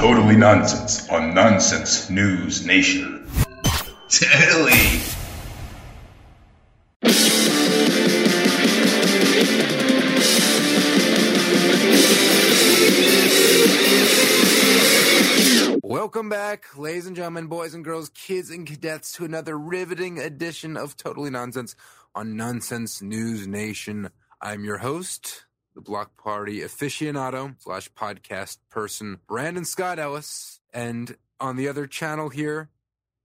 Totally Nonsense on Nonsense News Nation. Totally. Welcome back, ladies and gentlemen, boys and girls, kids and cadets, to another riveting edition of Totally Nonsense on Nonsense News Nation. I'm your host, the Bloc Party aficionado slash podcast person, Brandon Scott Ellis. And on the other channel here,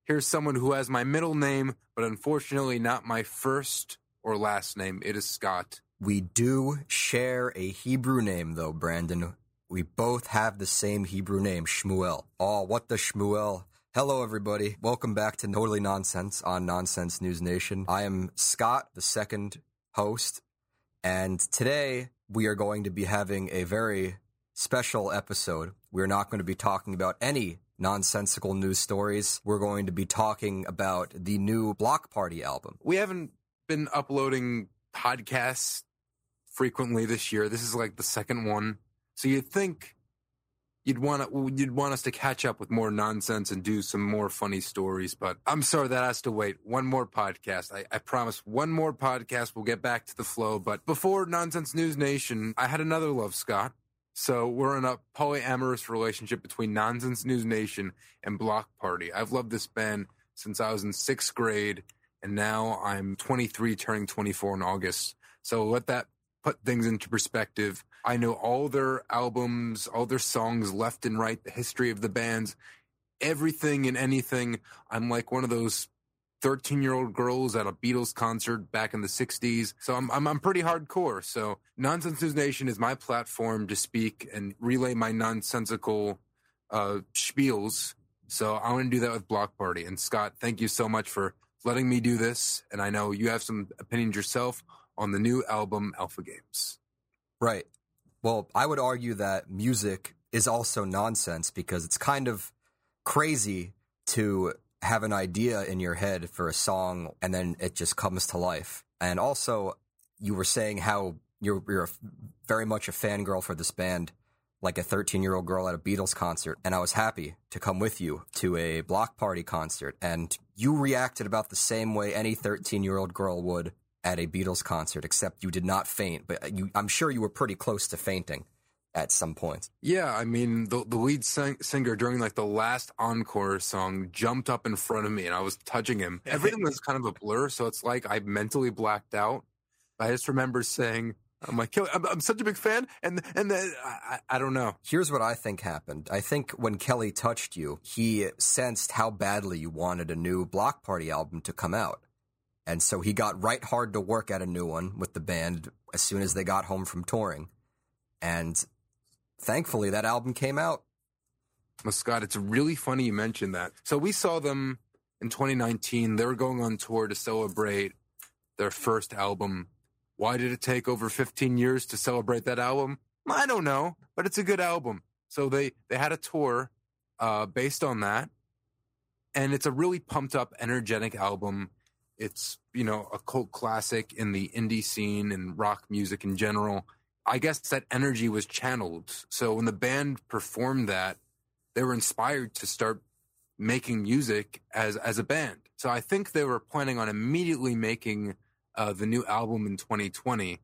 here's someone who has my middle name, but unfortunately not my first or last name. It is Scott. We do share a Hebrew name, though, Brandon. We both have the same Hebrew name, Shmuel. Oh, what the Shmuel. Hello, everybody. Welcome back to Totally Nonsense on Nonsense News Nation. I am Scott, the second host, and today we are going to be having a very special episode. We're not going to be talking about any nonsensical news stories. We're going to be talking about the new Bloc Party album. We haven't been uploading podcasts frequently this year. This is like the second one. So you'd think you'd want you'd want us to catch up with more nonsense and do some more funny stories, but I'm sorry that has to wait. One more podcast. I, I promise one more podcast. We'll get back to the flow. But before Nonsense News Nation, I had another love, Scott. So we're in a polyamorous relationship between Nonsense News Nation and Bloc Party. I've loved this band since I was in sixth grade, and now I'm 23, turning 24 in August. So let that put things into perspective. I know all their albums, all their songs left and right, the history of the bands, everything and anything. I'm like one of those 13 year old girls at a Beatles concert back in the 60s. So I'm, I'm, I'm pretty hardcore. So Nonsense News Nation is my platform to speak and relay my nonsensical uh, spiels. So I want to do that with Bloc Party. And Scott, thank you so much for letting me do this. And I know you have some opinions yourself on the new album Alpha Games. Right. Well, I would argue that music is also nonsense because it's kind of crazy to have an idea in your head for a song and then it just comes to life. And also, you were saying how you're, you're very much a fangirl for this band, like a 13 year old girl at a Beatles concert. And I was happy to come with you to a Bloc Party concert. And you reacted about the same way any 13 year old girl would at a Beatles concert, except you did not faint. But you, I'm sure you were pretty close to fainting at some point. Yeah, I mean, the the lead sing- singer during like the last encore song jumped up in front of me, and I was touching him. Everything was kind of a blur, so it's like I mentally blacked out. I just remember saying. I'm like, I'm, I'm such a big fan, and and then I, I don't know. Here's what I think happened. I think when Kele touched you, he sensed how badly you wanted a new Bloc Party album to come out. And so he got right hard to work at a new one with the band as soon as they got home from touring. And thankfully, that album came out. Well, Scott, it's really funny you mentioned that. So we saw them in 2019. They were going on tour to celebrate their first album. Why did it take over 15 years to celebrate that album? I don't know, but it's a good album. So they they had a tour uh, based on that, and it's a really pumped up, energetic album. It's you know a cult classic in the indie scene and rock music in general. I guess that energy was channeled. So when the band performed that, they were inspired to start making music as as a band. So I think they were planning on immediately making uh, the new album in 2020.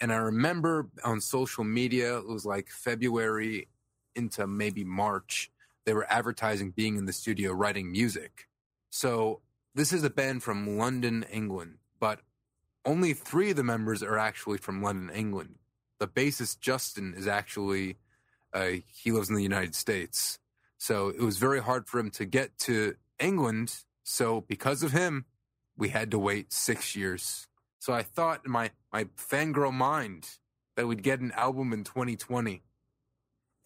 And I remember on social media, it was like February into maybe March, they were advertising being in the studio writing music. So this is a band from London, England, but only three of the members are actually from London, England. The bassist Justin is actually uh, he lives in the United States, so it was very hard for him to get to England. So because of him, we had to wait six years. So I thought in my my fangirl mind that we'd get an album in 2020,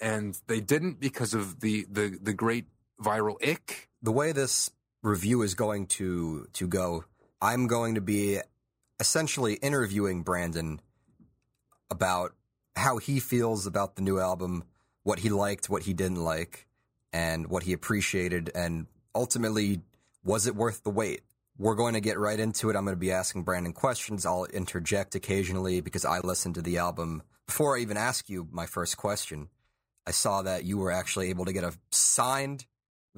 and they didn't because of the the the great viral ick. The way this review is going to to go, I'm going to be essentially interviewing Brandon about how he feels about the new album, what he liked, what he didn't like, and what he appreciated, and ultimately, was it worth the wait? We're going to get right into it. I'm going to be asking Brandon questions. I'll interject occasionally because I listened to the album before I even ask you my first question. I saw that you were actually able to get a signed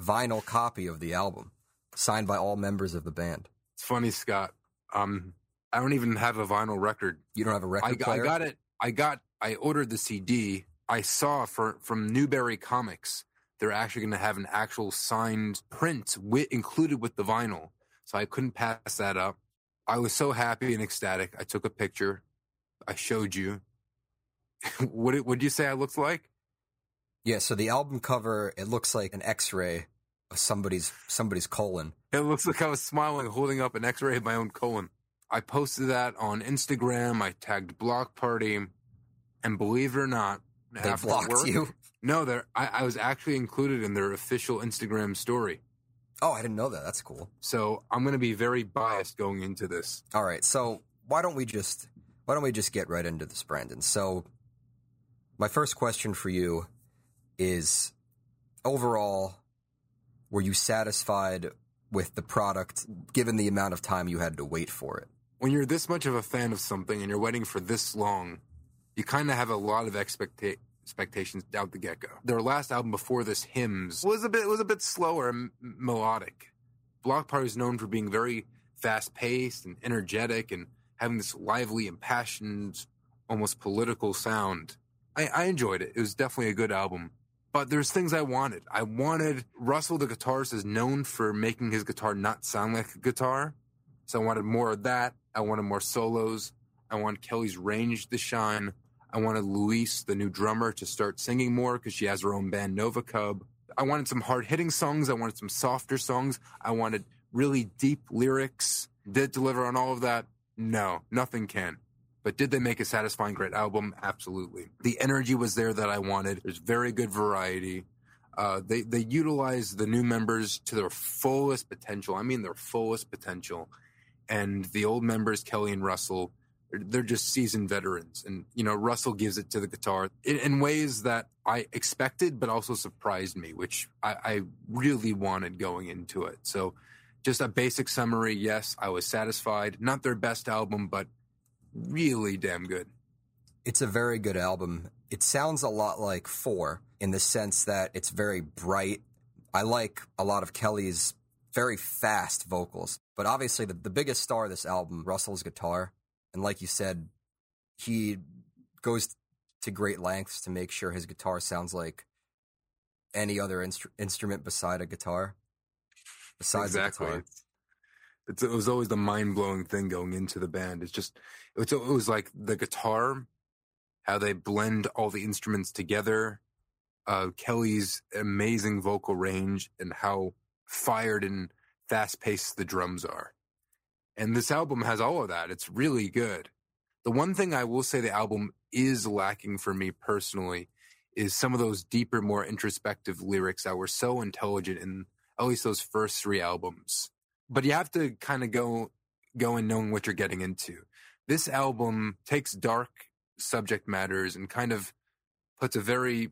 vinyl copy of the album, signed by all members of the band. It's funny, Scott. Um, I don't even have a vinyl record. You don't have a record I, I got it. I got. I ordered the CD. I saw for from Newbury Comics. They're actually going to have an actual signed print with, included with the vinyl. So I couldn't pass that up. I was so happy and ecstatic. I took a picture. I showed you. what did would you say I looked like? Yeah, so the album cover, it looks like an X-ray of somebody's somebody's colon. It looks like I was smiling, holding up an X-ray of my own colon. I posted that on Instagram. I tagged Bloc Party, and believe it or not, They blocked work- you. No, they're, I, I was actually included in their official Instagram story. Oh, I didn't know that. That's cool. So I'm going to be very biased going into this. All right, so why don't we just why don't we just get right into this, Brandon? So, my first question for you is: overall, were you satisfied with the product, given the amount of time you had to wait for it? When you're this much of a fan of something and you're waiting for this long, you kind of have a lot of expecta- expectations out the get go. Their last album before this, Hymns, was a bit was a bit slower and m- melodic. Bloc Party is known for being very fast paced and energetic and having this lively, impassioned, almost political sound. I, I enjoyed it. It was definitely a good album. But there's things I wanted. I wanted Russell, the guitarist, is known for making his guitar not sound like a guitar. So I wanted more of that. I wanted more solos. I wanted Kele's range to shine. I wanted Louise, the new drummer, to start singing more because she has her own band, Nova Cub. I wanted some hard hitting songs. I wanted some softer songs. I wanted really deep lyrics. Did deliver on all of that? No, nothing can. But did they make a satisfying, great album? Absolutely. The energy was there that I wanted. There's very good variety. Uh, they they utilize the new members to their fullest potential. I mean, their fullest potential. And the old members, Kele and Russell, they're- just seasoned veterans. And you know, Russell gives it to the guitar in, in ways that I expected, but also surprised me, which I, I really wanted going into it. So, just a basic summary. Yes, I was satisfied. Not their best album, but really damn good. It's a very good album. It sounds a lot like Four in the sense that it's very bright. I like a lot of Kele's very fast vocals, but obviously the, the biggest star of this album, Russell's guitar. And like you said, he goes to great lengths to make sure his guitar sounds like any other instru- instrument beside a guitar. Besides exactly. a guitar. It's, it was always the mind blowing thing going into the band. It's just, it's, it was like the guitar, how they blend all the instruments together, uh, Kele's amazing vocal range, and how fired and fast paced the drums are. And this album has all of that. It's really good. The one thing I will say the album is lacking for me personally is some of those deeper, more introspective lyrics that were so intelligent in at least those first three albums. But you have to kind of go go in knowing what you're getting into. This album takes dark subject matters and kind of puts a very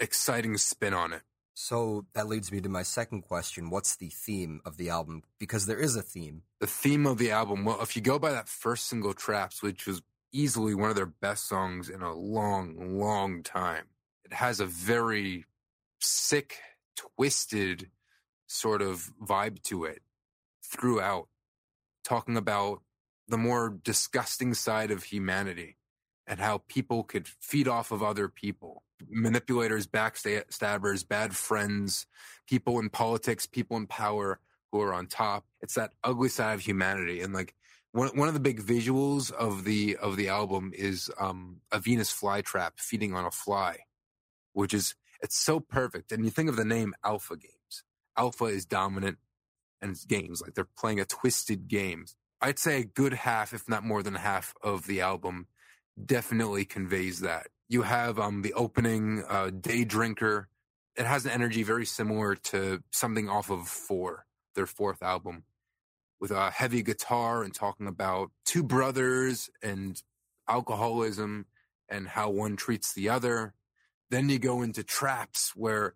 exciting spin on it. So that leads me to my second question. What's the theme of the album? Because there is a theme. The theme of the album, well, if you go by that first single, Traps, which was easily one of their best songs in a long, long time, it has a very sick, twisted sort of vibe to it throughout, talking about the more disgusting side of humanity and how people could feed off of other people. Manipulators, backstabbers, bad friends, people in politics, people in power who are on top. It's that ugly side of humanity. And like one one of the big visuals of the of the album is um a Venus flytrap feeding on a fly, which is it's so perfect. And you think of the name Alpha Games. Alpha is dominant and games. Like they're playing a twisted game. I'd say a good half, if not more than half of the album definitely conveys that. You have um the opening uh Day Drinker. It has an energy very similar to something off of Four, their fourth album, with a heavy guitar and talking about two brothers and alcoholism and how one treats the other. Then you go into Traps where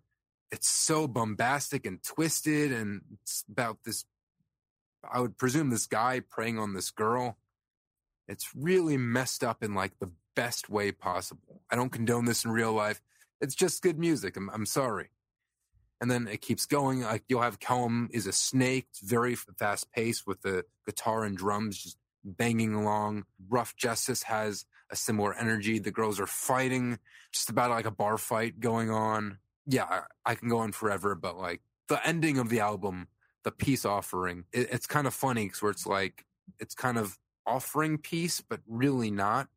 it's so bombastic and twisted and it's about this I would presume this guy preying on this girl. It's really messed up in like the best way possible. I don't condone this in real life. It's just good music. I'm, I'm sorry. And then it keeps going. Like you'll have Callum is a snake, very fast paced with the guitar and drums just banging along. Rough Justice has a similar energy. The girls are fighting, just about like a bar fight going on. Yeah, I, can go on forever, but like the ending of the album, the peace offering, it, it's kind of funny because where it's like, it's kind of offering peace, but really not.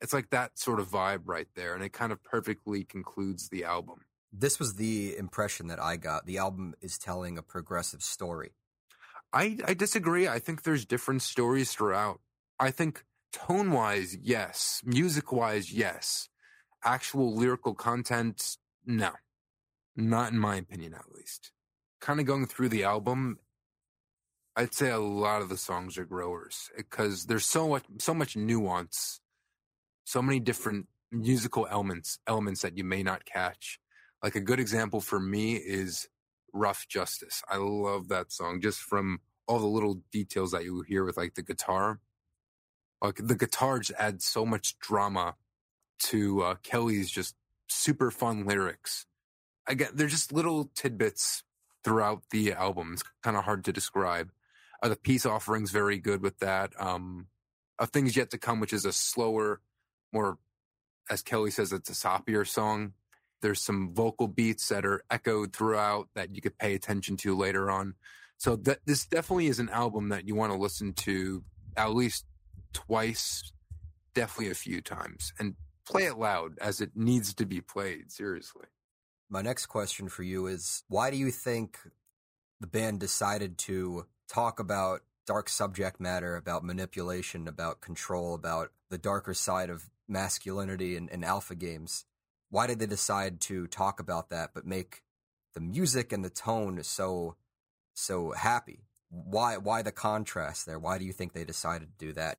It's like that sort of vibe right there. And it kind of perfectly concludes the album. This was the impression that I got. The album is telling a progressive story. I, I disagree. I think there's different stories throughout. I think tone wise, yes. Music wise, yes. Actual lyrical content, no. Not in my opinion, at least. Kind of going through the album, I'd say a lot of the songs are growers because there's so much, so much nuance, so many different musical elements, elements that you may not catch. Like a good example for me is Rough Justice. I love that song just from all the little details that you hear with like the guitar. Like the guitar just adds so much drama to uh, Kele's just super fun lyrics. Again, they're just little tidbits throughout the album. It's kind of hard to describe. Uh, the peace offering's very good with that. Um, of things yet to come, which is a slower, more, as Kele says, it's a soppier song. There's some vocal beats that are echoed throughout that you could pay attention to later on. So this definitely is an album that you want to listen to at least twice, definitely a few times, and play it loud as it needs to be played. Seriously. My next question for you is why do you think the band decided to talk about dark subject matter, about manipulation, about control, about the darker side of masculinity and, and alpha games? Why did they decide to talk about that but make the music and the tone so so happy? Why why the contrast there? Why do you think they decided to do that?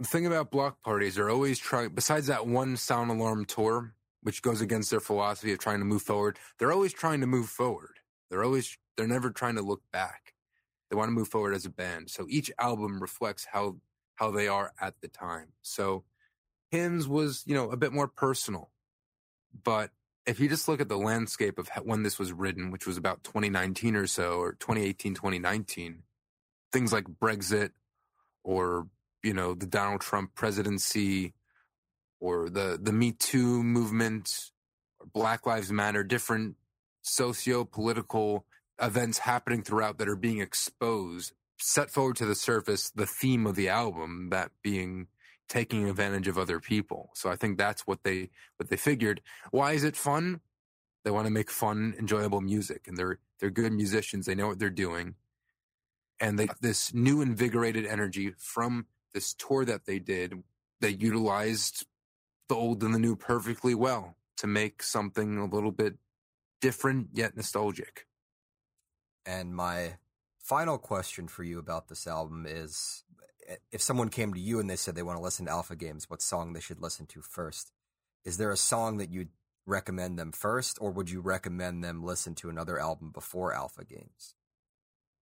The thing about Bloc Party's, they're always trying besides that one sound alarm tour, which goes against their philosophy of trying to move forward, they're always trying to move forward. They're always they're never trying to look back. They want to move forward as a band. So each album reflects how how they are at the time. So Hymns was, you know, a bit more personal. But if you just look at the landscape of when this was written, which was about 2019 or so, or 2018, 2019, things like Brexit or, you know, the Donald Trump presidency or the, the Me Too movement or Black Lives Matter, different socio political events happening throughout that are being exposed, set forward to the surface the theme of the album, that being taking advantage of other people. So I think that's what they what they figured. Why is it fun? They want to make fun, enjoyable music, and they're they're good musicians. They know what they're doing, and they this new invigorated energy from this tour that they did. They utilized the old and the new perfectly well to make something a little bit different yet nostalgic. And my final question for you about this album is if someone came to you and they said they want to listen to Alpha Games, what song they should listen to first? Is there a song that you'd recommend them first, or would you recommend them listen to another album before Alpha Games?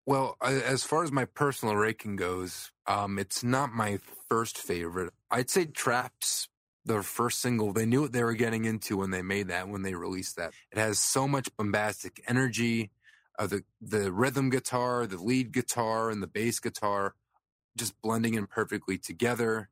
Well, as far as my personal ranking goes, um, it's not my first favorite. I'd say Traps, their first single, they knew what they were getting into when they made that, when they released that. It has so much bombastic energy. Uh, the the rhythm guitar, the lead guitar, and the bass guitar just blending in perfectly together.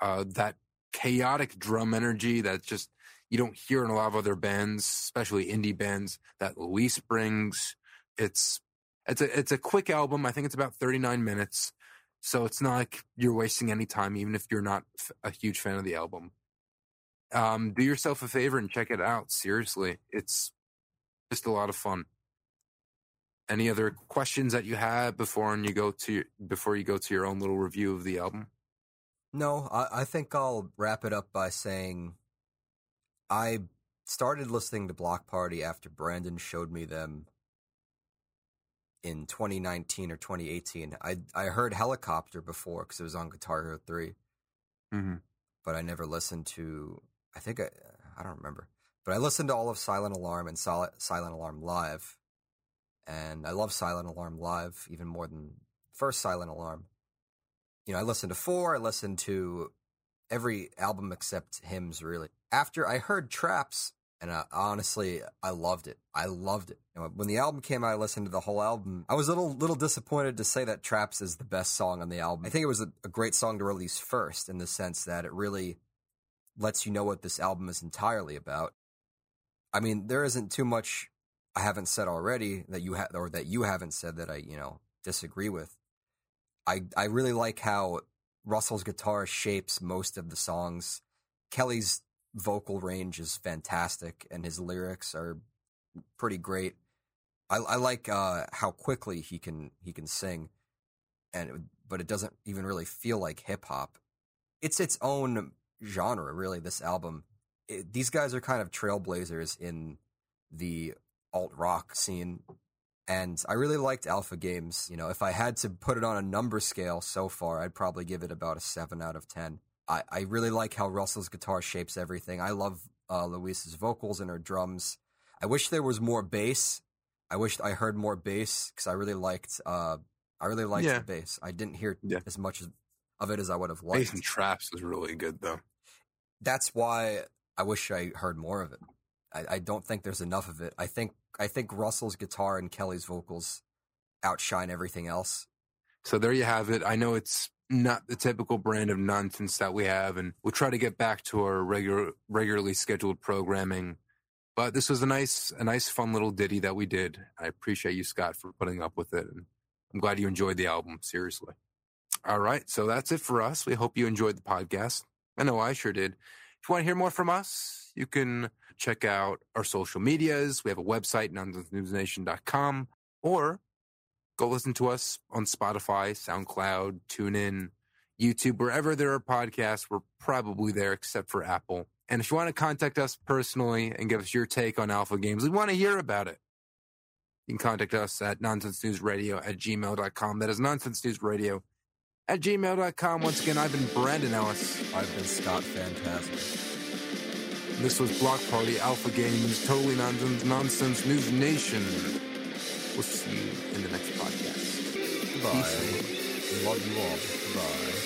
Uh, that chaotic drum energy that just you don't hear in a lot of other bands, especially indie bands that Louise brings. It's it's a it's a quick album. I think it's about 39 minutes. So it's not like you're wasting any time, even if you're not a huge fan of the album. Um, do yourself a favor and check it out. Seriously, it's just a lot of fun. Any other questions that you have before you go to your, before you go to your own little review of the album? No, I, I think I'll wrap it up by saying I started listening to Bloc Party after Brandon showed me them in 2019 or 2018. I I heard Helicopter before because it was on Guitar Hero 3, mm-hmm. but I never listened to. I think I I don't remember, but I listened to all of Silent Alarm and Silent Alarm live, and I love Silent Alarm live even more than first Silent Alarm. You know, I listened to four. I listened to every album except hymns. Really, after I heard Traps, And uh, honestly, I loved it. I loved it. Know, when the album came out, I listened to the whole album. I was a little little disappointed to say that Traps is the best song on the album. I think it was a, a great song to release first, in the sense that it really lets you know what this album is entirely about. I mean, there isn't too much I haven't said already that you have, or that you haven't said that I, you know, disagree with. I I really like how Russell's guitar shapes most of the songs. Kele's vocal range is fantastic, and his lyrics are pretty great. I, I like uh, how quickly he can he can sing, and it, but it doesn't even really feel like hip hop. It's its own genre, really. This album, it, these guys are kind of trailblazers in the alt rock scene, and I really liked Alpha Games. You know, if I had to put it on a number scale so far, I'd probably give it about a seven out of ten. I, I really like how Russell's guitar shapes everything. I love uh, Louise's vocals and her drums. I wish there was more bass. I wish I heard more bass because I really liked. Uh, I really liked Yeah. the bass. I didn't hear Yeah. as much of it as I would have liked. Bass and Traps is really good though. That's why I wish I heard more of it. I, I don't think there's enough of it. I think I think Russell's guitar and Kele's vocals outshine everything else. So there you have it. I know it's not the typical brand of nonsense that we have, and we'll try to get back to our regular, regularly scheduled programming. But this was a nice, a nice, fun little ditty that we did. I appreciate you, Scott, for putting up with it, and I'm glad you enjoyed the album. Seriously. All right, so that's it for us. We hope you enjoyed the podcast. I know I sure did. If you want to hear more from us, you can check out our social medias. We have a website, nonsensenewsnation.com, or go listen to us on Spotify, SoundCloud, TuneIn, YouTube, wherever there are podcasts. We're probably there except for Apple. And if you want to contact us personally and give us your take on Alpha Games, we want to hear about it. You can contact us at nonsensenewsradio at gmail.com. That is nonsensenewsradio at gmail.com. Once again, I've been Brandon Ellis. I've been Scott Fantastic. This was Bloc Party Alpha Games, Totally Nonsense, Nonsense News Nation. We'll see you in the next podcast. Goodbye. Love you all. Goodbye.